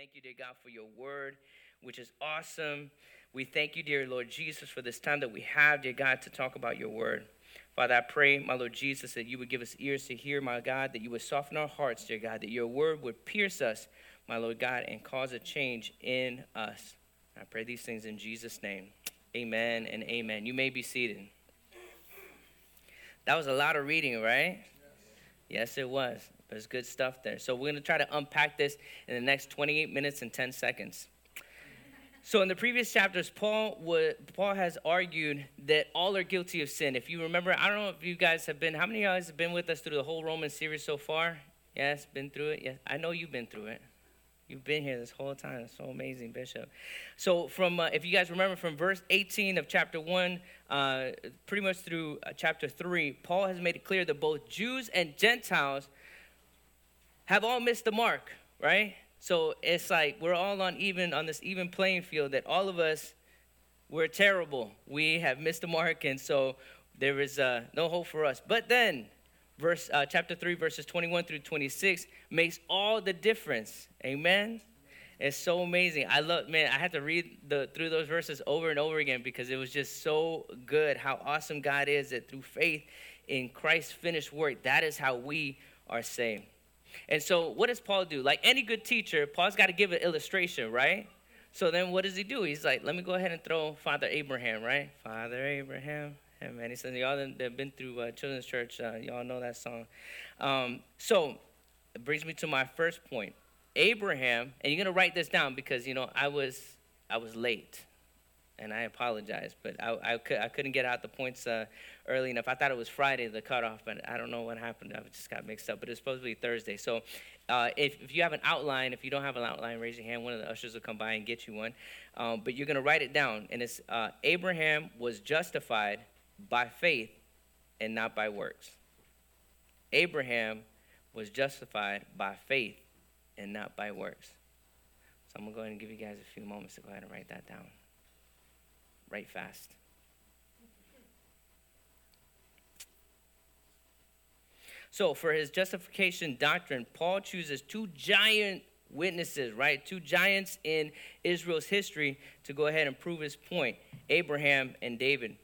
thank you, dear God, for your word, which is awesome. We thank you, dear Lord Jesus, for this time that we have, dear God, to talk about your word. Father, I pray, my Lord Jesus, that you would give us ears to hear, my God, that you would soften our hearts, dear God, that your word would pierce us, my Lord God, and cause a change in us. I pray these things in Jesus' name. Amen and amen. You may be seated. That was a lot of reading, right? Yes, yes it was. There's good stuff there. So we're going to try to unpack this in the next 28 minutes and 10 seconds. So in the previous chapters, Paul would, Paul has argued that all are guilty of sin. If you remember, I don't know if you guys have been. How many of you guys have been with us through the whole Roman series so far? Yes, been through it. Yes, I know you've been through it. You've been here this whole time. It's so amazing, Bishop. So, from uh, if you guys remember from verse 18 of chapter 1, uh, pretty much through uh, chapter 3, Paul has made it clear that both Jews and Gentiles have all missed the mark, right? So it's like we're all on even on this even playing field that all of us we're terrible. We have missed the mark, and so there is uh, no hope for us. But then, verse uh, chapter three, verses twenty-one through twenty-six makes all the difference. Amen. It's so amazing. I love, man. I had to read the through those verses over and over again because it was just so good. How awesome God is that through faith in Christ's finished work, that is how we are saved. And so, what does Paul do? Like any good teacher, Paul's got to give an illustration, right? So then, what does he do? He's like, let me go ahead and throw Father Abraham, right? Father Abraham. Hey, man, he says, y'all that have been through uh, children's church, uh, y'all know that song. Um, so, it brings me to my first point. Abraham, and you're gonna write this down because you know I was I was late, and I apologize, but I I, could, I couldn't get out the points uh, early enough. I thought it was Friday, the cutoff, but I don't know what happened. I just got mixed up. But it's supposed to be Thursday. So uh, if, if you have an outline, if you don't have an outline, raise your hand. One of the ushers will come by and get you one. Um, but you're going to write it down. And it's uh, Abraham was justified by faith and not by works. Abraham was justified by faith and not by works. So I'm going to go ahead and give you guys a few moments to go ahead and write that down. Write fast. So, for his justification doctrine, Paul chooses two giant witnesses, right? Two giants in Israel's history to go ahead and prove his point Abraham and David.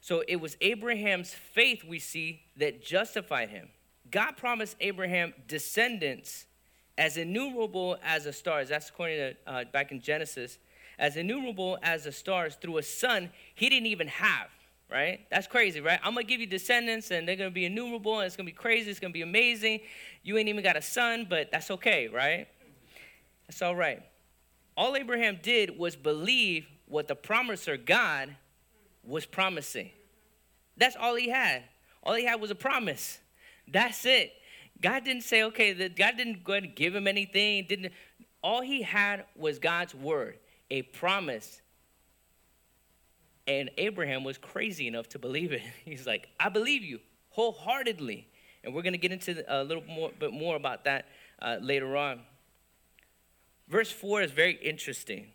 So, it was Abraham's faith, we see, that justified him. God promised Abraham descendants as innumerable as the stars. That's according to uh, back in Genesis. As innumerable as the stars through a son he didn't even have right? That's crazy, right? I'm gonna give you descendants and they're gonna be innumerable and it's gonna be crazy, it's gonna be amazing. You ain't even got a son, but that's okay, right? That's all right. All Abraham did was believe what the promiser God was promising. That's all he had. All he had was a promise. That's it. God didn't say, okay, God didn't go and give him anything. Didn't all he had was God's word, a promise and Abraham was crazy enough to believe it. He's like, I believe you wholeheartedly. And we're going to get into a little more, bit more about that uh, later on. Verse 4 is very interesting.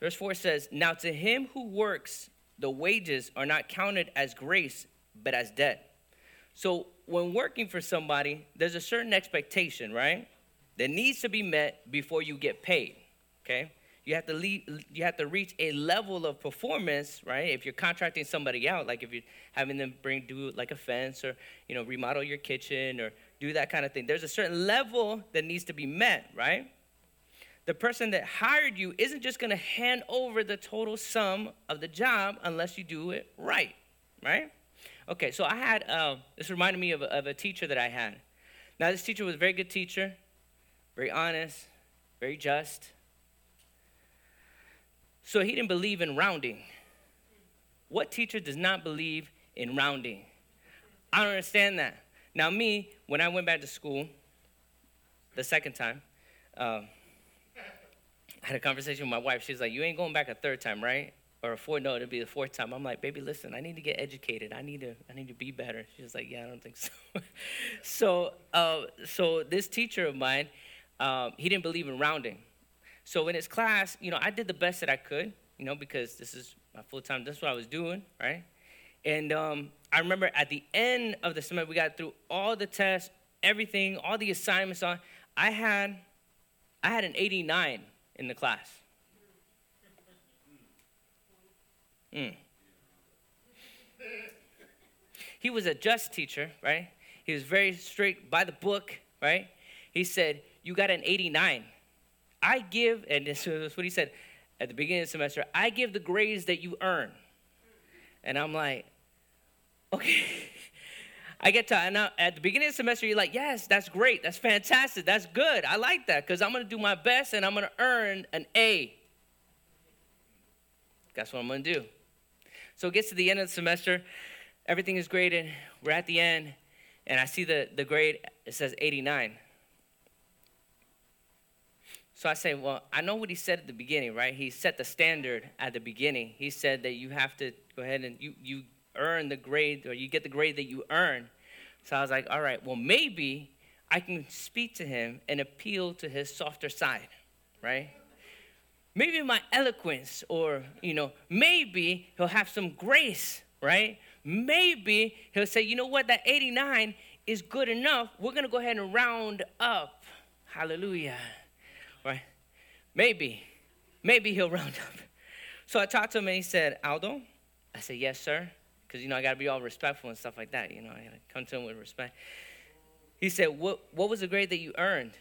Verse 4 says, Now to him who works, the wages are not counted as grace, but as debt. So when working for somebody, there's a certain expectation, right? That needs to be met before you get paid, okay? You have to lead, you have to reach a level of performance, right? If you're contracting somebody out, like if you're having them bring do like a fence or you know remodel your kitchen or do that kind of thing, there's a certain level that needs to be met, right? The person that hired you isn't just going to hand over the total sum of the job unless you do it right, right? Okay, so I had uh, this reminded me of of a teacher that I had. Now this teacher was a very good teacher, very honest, very just so he didn't believe in rounding. What teacher does not believe in rounding? I don't understand that. Now, me, when I went back to school the second time, uh, I had a conversation with my wife. She's like, You ain't going back a third time, right? Or a fourth, no, it'll be the fourth time. I'm like, baby, listen, I need to get educated. I need to, I need to be better. She's like, yeah, I don't think so. so, uh, so this teacher of mine, um, he didn't believe in rounding. So in his class, you know, I did the best that I could, you know, because this is my full time. That's what I was doing, right? And um, I remember at the end of the semester, we got through all the tests, everything, all the assignments on. I had I had an 89 in the class. Mm. He was a just teacher, right? He was very strict by the book, right? He said, You got an 89. I give, and this is what he said at the beginning of the semester I give the grades that you earn. And I'm like, Okay. I get to, now at the beginning of the semester, you're like, yes, that's great. That's fantastic. That's good. I like that because I'm going to do my best and I'm going to earn an A. That's what I'm going to do. So it gets to the end of the semester. Everything is graded. We're at the end. And I see the, the grade, it says 89. So I say, well, I know what he said at the beginning, right? He set the standard at the beginning. He said that you have to go ahead and you, you earn the grade or you get the grade that you earn. So I was like, all right, well, maybe I can speak to him and appeal to his softer side, right? Maybe my eloquence, or, you know, maybe he'll have some grace, right? Maybe he'll say, you know what, that 89 is good enough. We're going to go ahead and round up. Hallelujah? Maybe, maybe he'll round up. So I talked to him and he said, Aldo? I said, yes, sir. Because, you know, I got to be all respectful and stuff like that. You know, I got to come to him with respect. He said, what, what was the grade that you earned?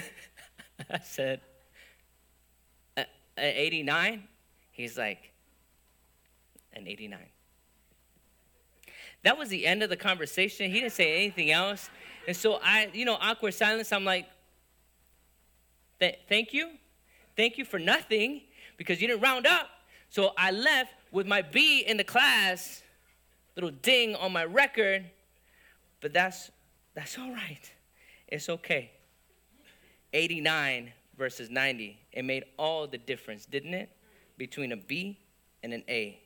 I said, an 89? He's like, an 89. That was the end of the conversation. He didn't say anything else. And so I, you know, awkward silence. I'm like, Th- thank you. Thank you for nothing because you didn't round up. So I left with my B in the class, little ding on my record, but that's that's all right. It's okay. 89 versus 90. It made all the difference, didn't it? Between a B and an A.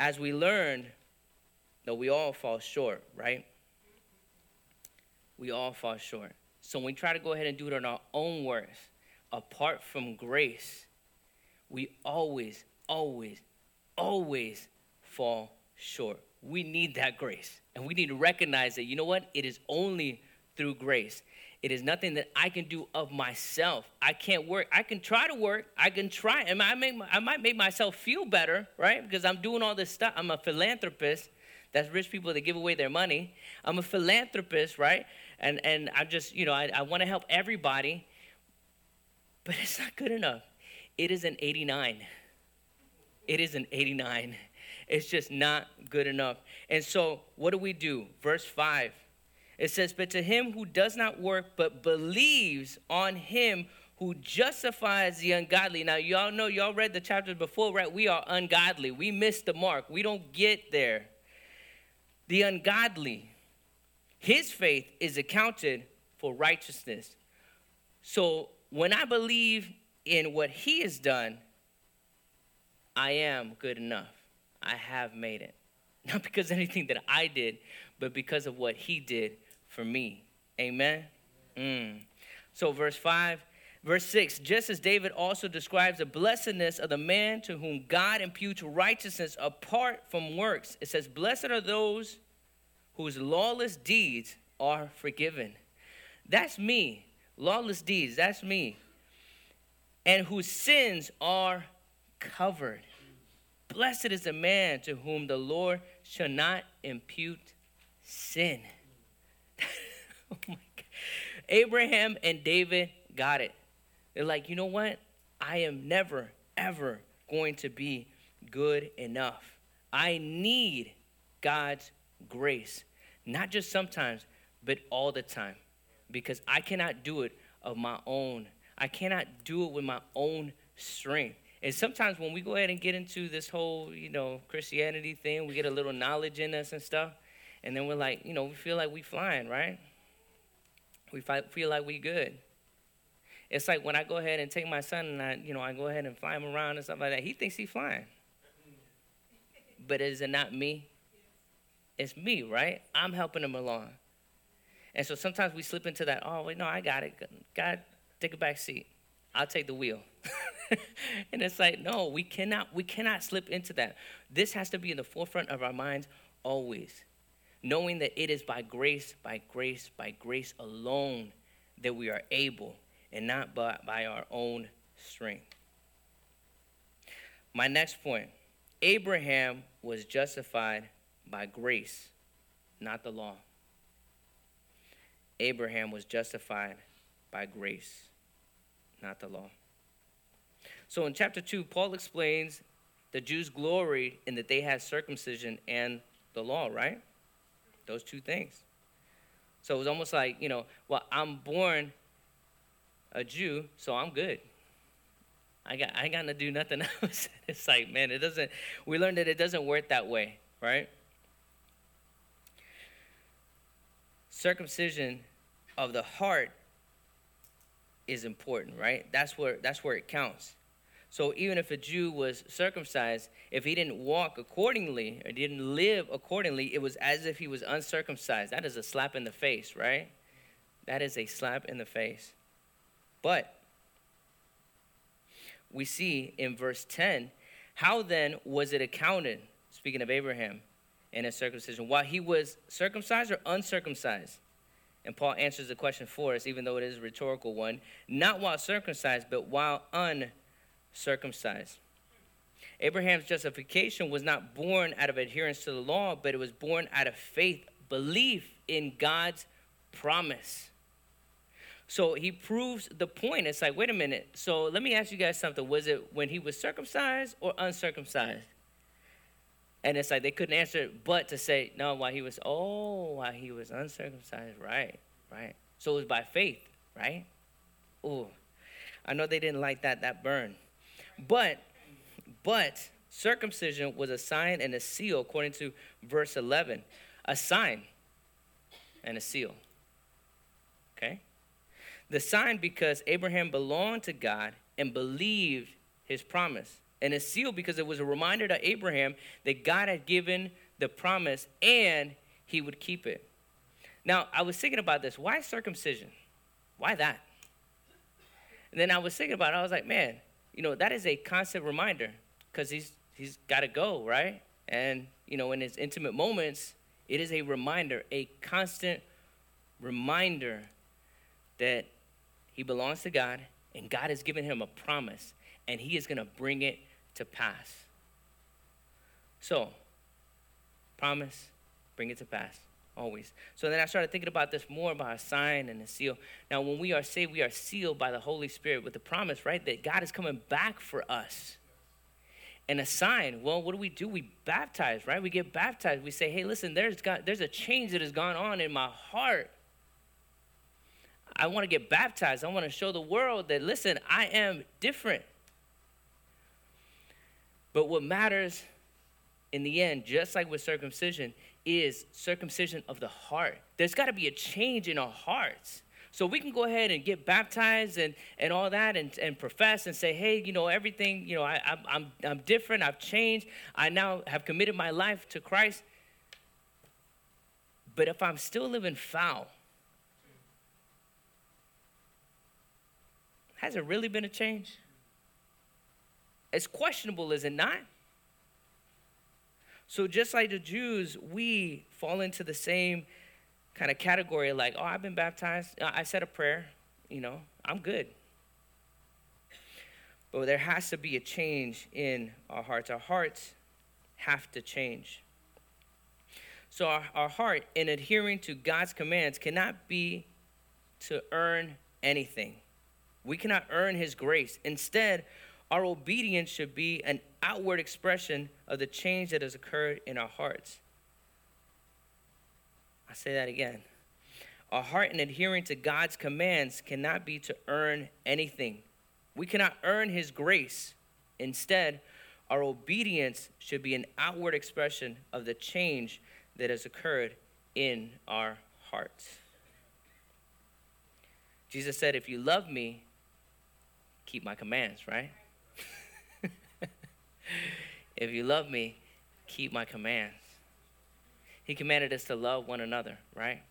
As we learned that we all fall short, right? We all fall short. So when we try to go ahead and do it on our own works, apart from grace, we always, always, always fall short. We need that grace. And we need to recognize that, you know what? It is only through grace. It is nothing that I can do of myself. I can't work. I can try to work. I can try. And I, make, I might make myself feel better, right? Because I'm doing all this stuff. I'm a philanthropist. That's rich people that give away their money. I'm a philanthropist, right? And, and I just, you know, I, I want to help everybody but it's not good enough. It is an 89. It is an 89. It's just not good enough. And so, what do we do? Verse 5. It says, But to him who does not work, but believes on him who justifies the ungodly. Now, y'all know, y'all read the chapters before, right? We are ungodly. We miss the mark. We don't get there. The ungodly, his faith is accounted for righteousness. So, when I believe in what He has done, I am good enough. I have made it. Not because of anything that I did, but because of what He did for me. Amen? Mm. So, verse 5. Verse 6 Just as David also describes the blessedness of the man to whom God imputes righteousness apart from works, it says, Blessed are those whose lawless deeds are forgiven. That's me lawless deeds, that's me, and whose sins are covered. Blessed is the man to whom the Lord shall not impute sin. oh my God. Abraham and David got it. They're like, you know what? I am never, ever going to be good enough. I need God's grace, not just sometimes, but all the time because I cannot do it of my own. I cannot do it with my own strength. And sometimes when we go ahead and get into this whole, you know, Christianity thing, we get a little knowledge in us and stuff, and then we're like, you know, we feel like we're flying, right? We feel like we good. It's like when I go ahead and take my son and I, you know, I go ahead and fly him around and stuff like that. He thinks he's flying. But is it not me? It's me, right? I'm helping him along. And so sometimes we slip into that, oh, wait, no, I got it. God, take a back seat. I'll take the wheel. and it's like, no, we cannot, we cannot slip into that. This has to be in the forefront of our minds always. Knowing that it is by grace, by grace, by grace alone that we are able. and not by, by our own strength. My next point Abraham was justified by grace, not the law. Abraham was justified by grace, not the law. So in chapter 2, Paul explains the Jews glory in that they had circumcision and the law, right? Those two things. So it was almost like, you know, well, I'm born a Jew, so I'm good. I got I ain't got to do nothing else. it's like, man, it doesn't we learned that it doesn't work that way, right? Circumcision of the heart is important, right? That's where that's where it counts. So even if a Jew was circumcised, if he didn't walk accordingly or didn't live accordingly, it was as if he was uncircumcised. That is a slap in the face, right? That is a slap in the face. But we see in verse 10 how then was it accounted, speaking of Abraham and his circumcision, while he was circumcised or uncircumcised? And Paul answers the question for us, even though it is a rhetorical one not while circumcised, but while uncircumcised. Abraham's justification was not born out of adherence to the law, but it was born out of faith, belief in God's promise. So he proves the point. It's like, wait a minute. So let me ask you guys something. Was it when he was circumcised or uncircumcised? And it's like they couldn't answer it, but to say, no, while he was, oh, while he was uncircumcised. Right, right. So it was by faith, right? Oh, I know they didn't like that, that burn. But, but circumcision was a sign and a seal, according to verse 11. A sign and a seal. Okay? The sign because Abraham belonged to God and believed his promise. And a seal because it was a reminder to Abraham that God had given the promise and he would keep it. Now, I was thinking about this. Why circumcision? Why that? And then I was thinking about it. I was like, man, you know, that is a constant reminder because he's he's got to go, right? And you know, in his intimate moments, it is a reminder, a constant reminder that he belongs to God and God has given him a promise and he is going to bring it to pass. So, promise, bring it to pass always. So then I started thinking about this more about a sign and a seal. Now, when we are saved, we are sealed by the Holy Spirit with the promise, right, that God is coming back for us. And a sign, well, what do we do? We baptize, right? We get baptized. We say, hey, listen, there's, got, there's a change that has gone on in my heart. I want to get baptized. I want to show the world that, listen, I am different. But what matters in the end, just like with circumcision, is circumcision of the heart. There's got to be a change in our hearts. So we can go ahead and get baptized and, and all that and, and profess and say, hey, you know, everything, you know, I, I, I'm, I'm different, I've changed, I now have committed my life to Christ. But if I'm still living foul, has it really been a change? It's questionable, is it not? So, just like the Jews, we fall into the same kind of category like, oh, I've been baptized. I said a prayer. You know, I'm good. But there has to be a change in our hearts. Our hearts have to change. So, our, our heart, in adhering to God's commands, cannot be to earn anything. We cannot earn His grace. Instead, our obedience should be an outward expression of the change that has occurred in our hearts. i say that again. Our heart in adhering to God's commands cannot be to earn anything. We cannot earn His grace. Instead, our obedience should be an outward expression of the change that has occurred in our hearts. Jesus said, If you love me, keep my commands, right? If you love me, keep my commands. He commanded us to love one another, right?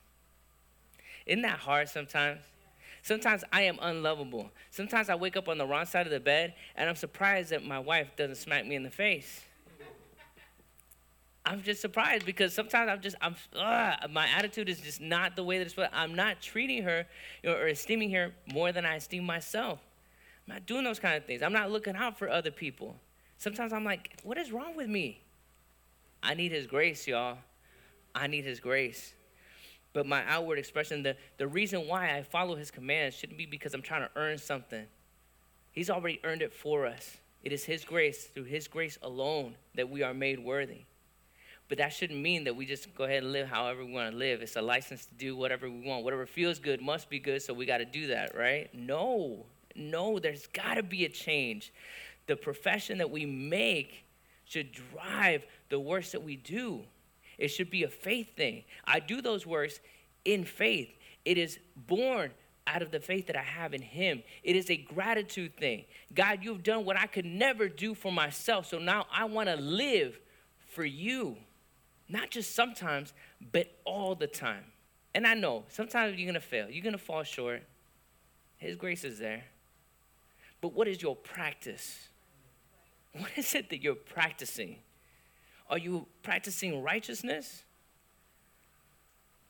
Isn't that hard sometimes? Sometimes I am unlovable. Sometimes I wake up on the wrong side of the bed and I'm surprised that my wife doesn't smack me in the face. I'm just surprised because sometimes I'm just I'm uh, my attitude is just not the way that it's. Supposed. I'm not treating her you know, or esteeming her more than I esteem myself. I'm not doing those kind of things. I'm not looking out for other people. Sometimes I'm like, what is wrong with me? I need His grace, y'all. I need His grace. But my outward expression, the, the reason why I follow His commands shouldn't be because I'm trying to earn something. He's already earned it for us. It is His grace, through His grace alone, that we are made worthy. But that shouldn't mean that we just go ahead and live however we want to live. It's a license to do whatever we want. Whatever feels good must be good, so we got to do that, right? No, no, there's got to be a change. The profession that we make should drive the works that we do. It should be a faith thing. I do those works in faith. It is born out of the faith that I have in Him. It is a gratitude thing. God, you've done what I could never do for myself, so now I want to live for you. Not just sometimes, but all the time. And I know sometimes you're going to fail, you're going to fall short. His grace is there. But what is your practice? What is it that you're practicing? Are you practicing righteousness?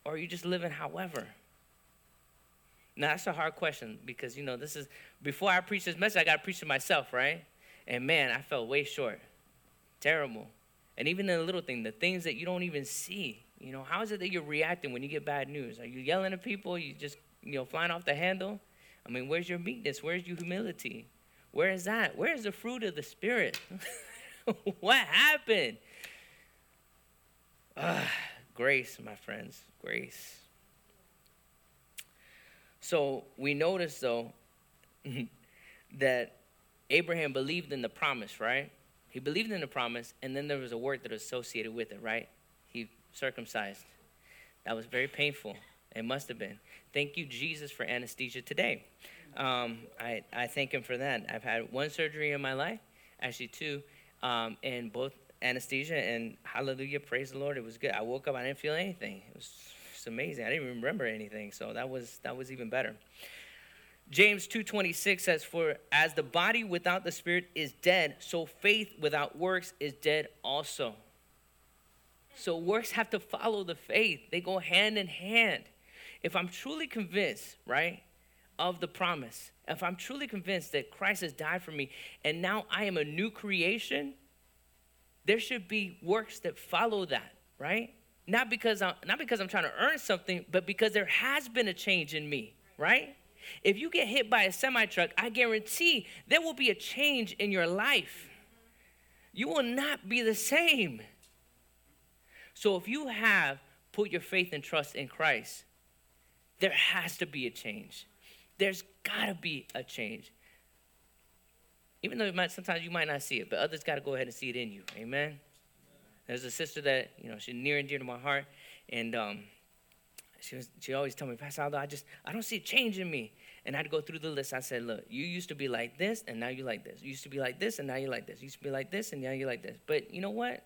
Or are you just living however? Now, that's a hard question because, you know, this is, before I preach this message, I got to preach to myself, right? And man, I fell way short. Terrible. And even the little thing, the things that you don't even see. You know, how is it that you're reacting when you get bad news? Are you yelling at people? You just, you know, flying off the handle? I mean, where's your meekness? Where's your humility? Where is that? Where is the fruit of the Spirit? what happened? Ah, grace, my friends, grace. So we notice, though, that Abraham believed in the promise, right? He believed in the promise, and then there was a word that was associated with it, right? He circumcised. That was very painful. It must have been. Thank you, Jesus, for anesthesia today. Um, I, I thank him for that. I've had one surgery in my life, actually two, um, and both anesthesia and hallelujah, praise the Lord. It was good. I woke up, I didn't feel anything. It was amazing. I didn't even remember anything, so that was that was even better. James 2:26 says for as the body without the spirit is dead so faith without works is dead also. So works have to follow the faith. They go hand in hand. If I'm truly convinced, right, of the promise, if I'm truly convinced that Christ has died for me and now I am a new creation, there should be works that follow that, right? Not because I'm not because I'm trying to earn something, but because there has been a change in me, right? If you get hit by a semi truck, I guarantee there will be a change in your life. You will not be the same. So if you have put your faith and trust in Christ, there has to be a change. There's got to be a change. Even though might, sometimes you might not see it, but others got to go ahead and see it in you. Amen. There's a sister that you know she's near and dear to my heart, and um, she was, she always told me, Pastor Aldo, I just I don't see a change in me. And I'd go through the list. I said, Look, you used to be like this, and now you like this. You used to be like this, and now you like this. You used to be like this, and now you like this. But you know what?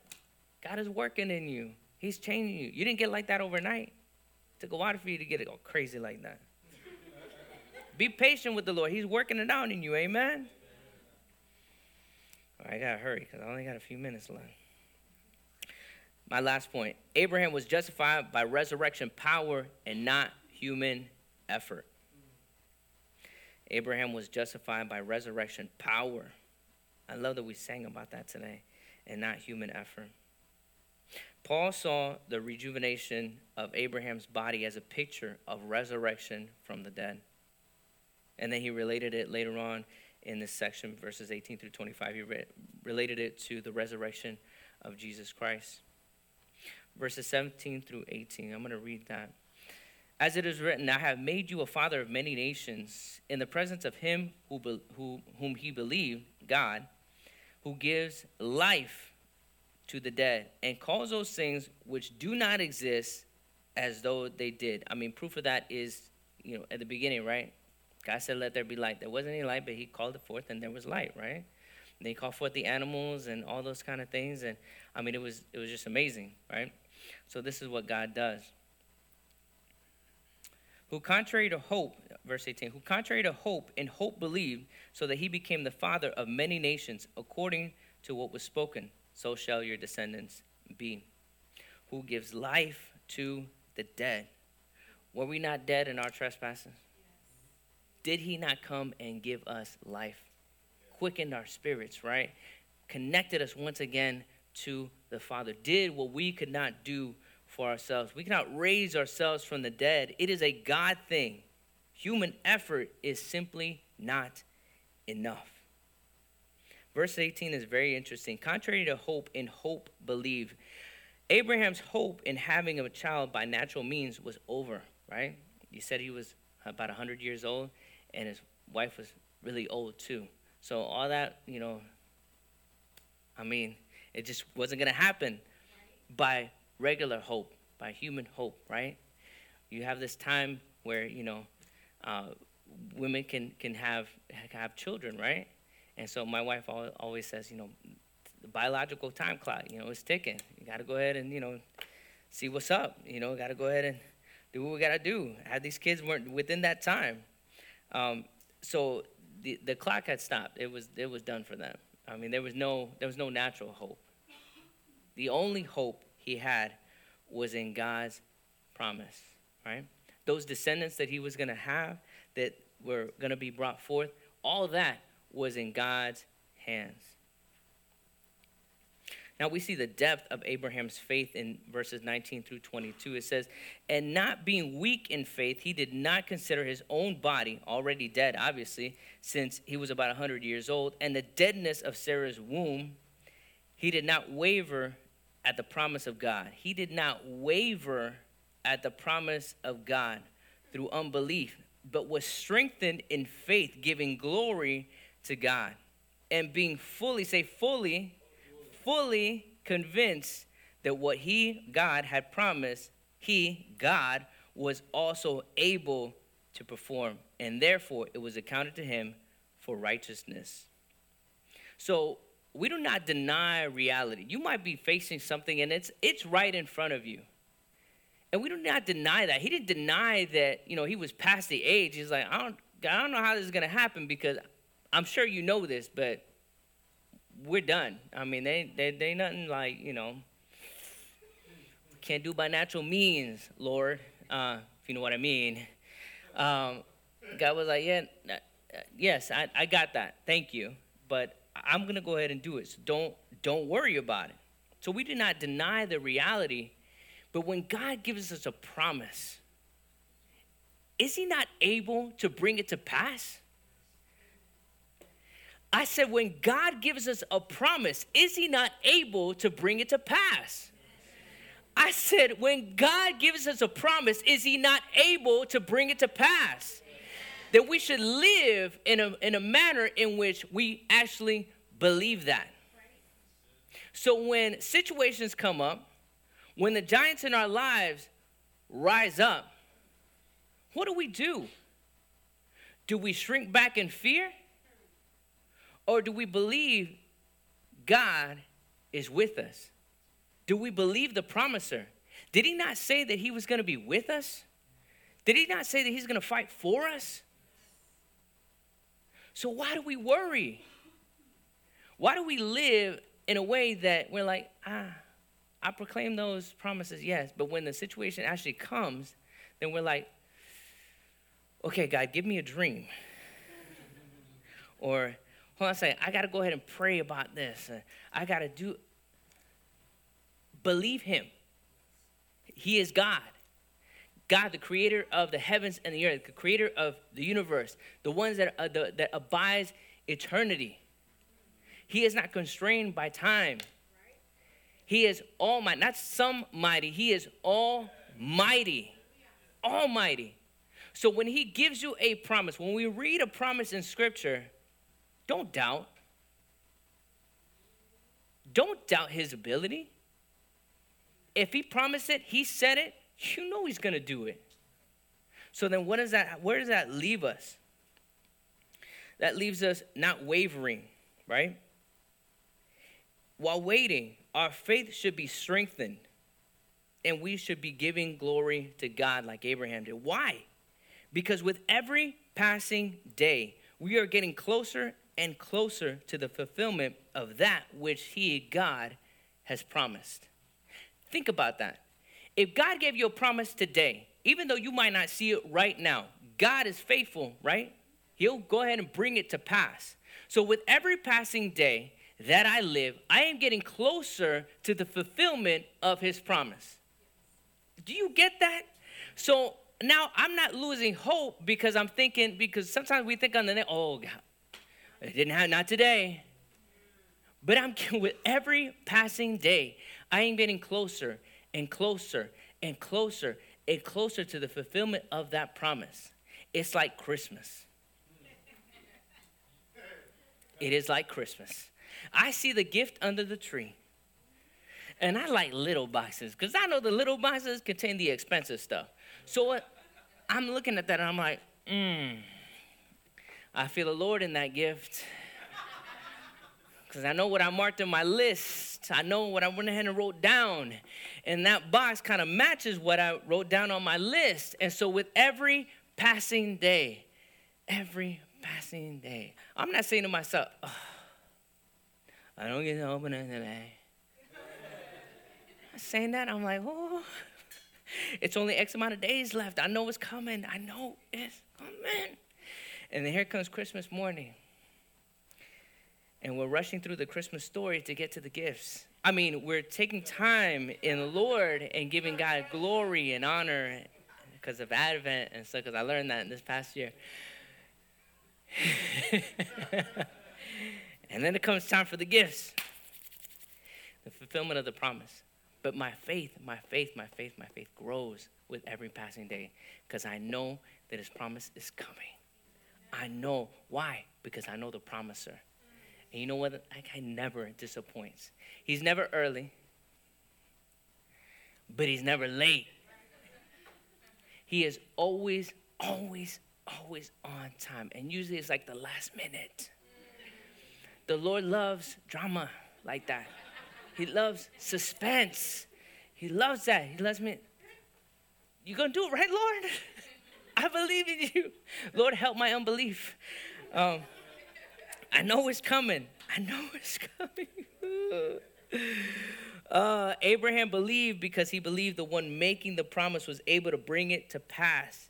God is working in you. He's changing you. You didn't get like that overnight. It took a while for you to get it all crazy like that. Be patient with the Lord. He's working it out in you. Amen. I gotta hurry because I only got a few minutes left. My last point Abraham was justified by resurrection power and not human effort. Abraham was justified by resurrection power. I love that we sang about that today and not human effort. Paul saw the rejuvenation of Abraham's body as a picture of resurrection from the dead. And then he related it later on in this section, verses 18 through 25. He re- related it to the resurrection of Jesus Christ. Verses 17 through 18. I'm going to read that. As it is written, I have made you a father of many nations in the presence of him who, be, who, whom he believed, God, who gives life to the dead and calls those things which do not exist as though they did. I mean, proof of that is, you know, at the beginning, right? God said, Let there be light. There wasn't any light, but he called it forth and there was light, right? And he called forth the animals and all those kind of things. And I mean, it was, it was just amazing, right? So this is what God does who contrary to hope, verse 18, who contrary to hope in hope believed, so that he became the father of many nations, according to what was spoken, so shall your descendants be. who gives life to the dead. Were we not dead in our trespasses? Did he not come and give us life? Quickened our spirits, right? Connected us once again to the Father. Did what we could not do for ourselves. We cannot raise ourselves from the dead. It is a God thing. Human effort is simply not enough. Verse 18 is very interesting. Contrary to hope, in hope believe. Abraham's hope in having a child by natural means was over, right? You said he was about 100 years old, and his wife was really old too. So, all that, you know, I mean, it just wasn't going to happen by regular hope, by human hope, right? You have this time where, you know, uh, women can, can have, have children, right? And so my wife always says, you know, the biological time clock, you know, is ticking. You got to go ahead and, you know, see what's up. You know, got to go ahead and do what we got to do. Had these kids weren't within that time. Um, so the, the clock had stopped. It was, it was done for them. I mean, there was no, there was no natural hope. The only hope he had was in God's promise, right? Those descendants that he was going to have that were going to be brought forth, all that was in God's hands. Now we see the depth of Abraham's faith in verses 19 through 22. It says, And not being weak in faith, he did not consider his own body, already dead, obviously, since he was about 100 years old, and the deadness of Sarah's womb, he did not waver at the promise of God. He did not waver at the promise of God through unbelief, but was strengthened in faith, giving glory to God and being fully, say fully, fully convinced that what he, God, had promised, he, God, was also able to perform. And therefore, it was accounted to him for righteousness. So, we do not deny reality. You might be facing something and it's it's right in front of you. And we do not deny that. He didn't deny that, you know, he was past the age. He's like, I don't I don't know how this is gonna happen because I'm sure you know this, but we're done. I mean, they, they, they nothing like, you know, can't do by natural means, Lord, uh, if you know what I mean. Um, God was like, yeah, uh, yes, I, I got that. Thank you. But I'm going to go ahead and do it. So don't, don't worry about it. So we do not deny the reality, but when God gives us a promise, is he not able to bring it to pass? I said, when God gives us a promise, is He not able to bring it to pass? I said, when God gives us a promise, is He not able to bring it to pass? That we should live in a, in a manner in which we actually believe that. So when situations come up, when the giants in our lives rise up, what do we do? Do we shrink back in fear? Or do we believe God is with us? Do we believe the promiser? Did he not say that he was going to be with us? Did he not say that he's going to fight for us? So why do we worry? Why do we live in a way that we're like, ah, I proclaim those promises, yes, but when the situation actually comes, then we're like, okay, God, give me a dream. or hold on a second, I got to go ahead and pray about this. I got to do. Believe him. He is God. God, the creator of the heavens and the earth, the creator of the universe, the ones that, uh, the, that abides eternity. He is not constrained by time. He is almighty, not some mighty. He is almighty. Almighty. So when he gives you a promise, when we read a promise in scripture, don't doubt. Don't doubt his ability. If he promised it, he said it, you know he's going to do it. So then what does that where does that leave us? That leaves us not wavering, right? While waiting, our faith should be strengthened and we should be giving glory to God like Abraham did. Why? Because with every passing day, we are getting closer and closer to the fulfillment of that which He, God, has promised. Think about that. If God gave you a promise today, even though you might not see it right now, God is faithful, right? He'll go ahead and bring it to pass. So, with every passing day that I live, I am getting closer to the fulfillment of His promise. Do you get that? So, now I'm not losing hope because I'm thinking, because sometimes we think on the net, oh, God, it didn't have, not today. But I'm with every passing day, I am getting closer and closer and closer and closer to the fulfillment of that promise. It's like Christmas. It is like Christmas. I see the gift under the tree. And I like little boxes because I know the little boxes contain the expensive stuff. So what? I'm looking at that and I'm like, mmm. I feel the Lord in that gift because I know what I marked on my list. I know what I went ahead and wrote down. And that box kind of matches what I wrote down on my list. And so with every passing day, every passing day, I'm not saying to myself, oh, I don't get to open it today. I'm saying that, I'm like, oh, it's only X amount of days left. I know it's coming. I know it's coming. And then here comes Christmas morning and we're rushing through the Christmas story to get to the gifts. I mean, we're taking time in the Lord and giving God glory and honor because of Advent and stuff, because I learned that in this past year. and then it comes time for the gifts, the fulfillment of the promise. But my faith, my faith, my faith, my faith grows with every passing day because I know that His promise is coming. I know. Why? Because I know the promiser. And you know what? That guy never disappoints. He's never early, but he's never late. He is always, always, always on time. And usually it's like the last minute. The Lord loves drama like that. He loves suspense. He loves that. He loves me. You gonna do it right, Lord? I believe in you. Lord, help my unbelief. Um, I know it's coming. I know it's coming. uh, Abraham believed because he believed the one making the promise was able to bring it to pass.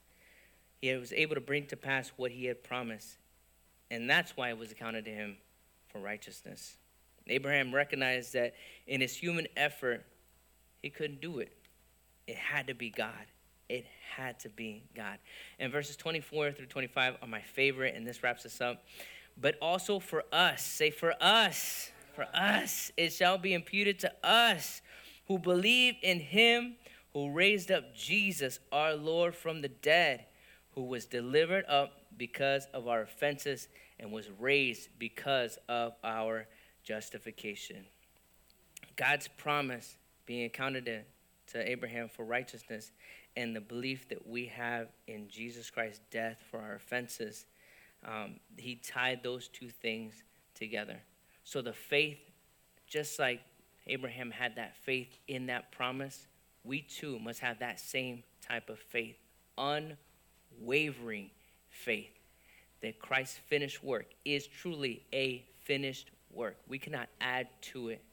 He was able to bring to pass what he had promised. And that's why it was accounted to him for righteousness. Abraham recognized that in his human effort, he couldn't do it. It had to be God. It had to be God. And verses 24 through 25 are my favorite, and this wraps us up but also for us. Say, for us. For us. It shall be imputed to us who believe in him who raised up Jesus, our Lord, from the dead, who was delivered up because of our offenses and was raised because of our justification. God's promise being accounted to, to Abraham for righteousness and the belief that we have in Jesus Christ's death for our offenses um, he tied those two things together. So the faith, just like Abraham had that faith in that promise, we too must have that same type of faith, unwavering faith that Christ's finished work is truly a finished work. We cannot add to it.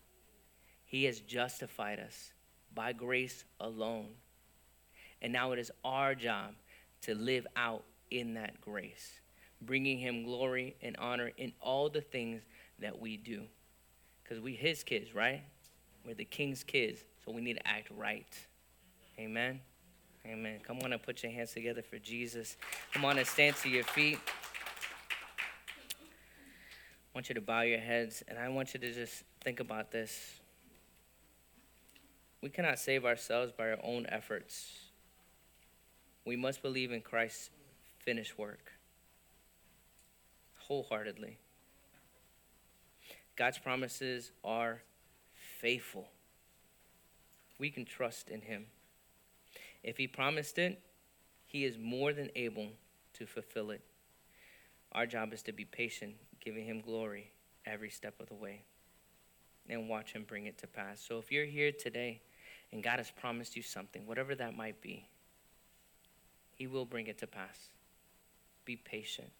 He has justified us by grace alone. And now it is our job to live out in that grace bringing him glory and honor in all the things that we do. Because we his kids, right? We're the king's kids, so we need to act right. Amen. Amen. Come on and put your hands together for Jesus. Come on and stand to your feet. I want you to bow your heads, and I want you to just think about this. We cannot save ourselves by our own efforts. We must believe in Christ's finished work wholeheartedly. God's promises are faithful. We can trust in Him. If He promised it, He is more than able to fulfill it. Our job is to be patient, giving Him glory every step of the way, and watch Him bring it to pass. So if you're here today and God has promised you something, whatever that might be, He will bring it to pass. Be patient.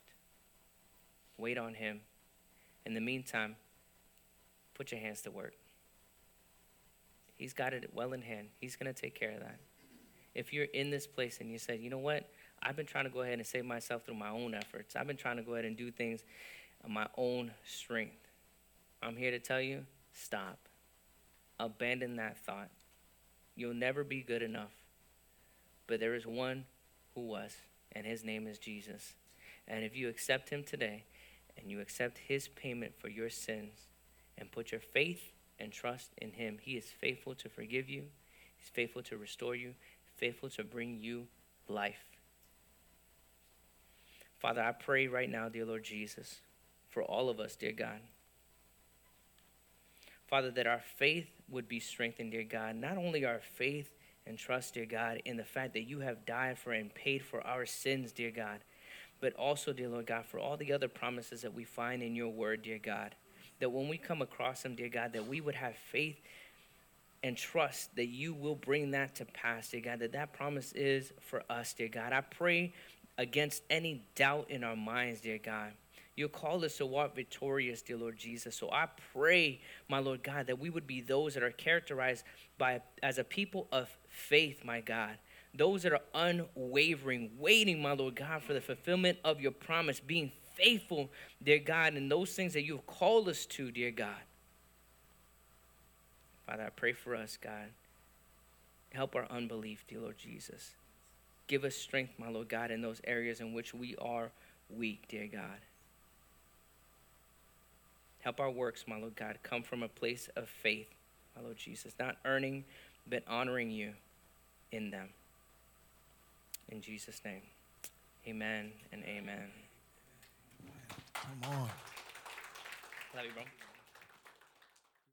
Wait on Him. In the meantime, put your hands to work. He's got it well in hand. He's going to take care of that. If you're in this place and you said, you know what? I've been trying to go ahead and save myself through my own efforts. I've been trying to go ahead and do things on my own strength. I'm here to tell you stop. Abandon that thought. You'll never be good enough. But there is one who was, and his name is Jesus. And if you accept him today and you accept his payment for your sins and put your faith and trust in him, he is faithful to forgive you, he's faithful to restore you, faithful to bring you life. Father, I pray right now, dear Lord Jesus, for all of us, dear God. Father, that our faith would be strengthened, dear God. Not only our faith and trust, dear God, in the fact that you have died for and paid for our sins, dear God, but also, dear Lord God, for all the other promises that we find in your word, dear God. That when we come across them, dear God, that we would have faith and trust that you will bring that to pass, dear God, that that promise is for us, dear God. I pray against any doubt in our minds, dear God. You call us to walk victorious, dear Lord Jesus. So I pray, my Lord God, that we would be those that are characterized by as a people of faith, my God. Those that are unwavering, waiting, my Lord God, for the fulfillment of your promise, being faithful, dear God, in those things that you've called us to, dear God. Father, I pray for us, God. Help our unbelief, dear Lord Jesus. Give us strength, my Lord God, in those areas in which we are weak, dear God. Help our works, my Lord God, come from a place of faith, my Lord Jesus, not earning, but honoring you in them. In Jesus' name, amen and amen. Come on. Love you, bro.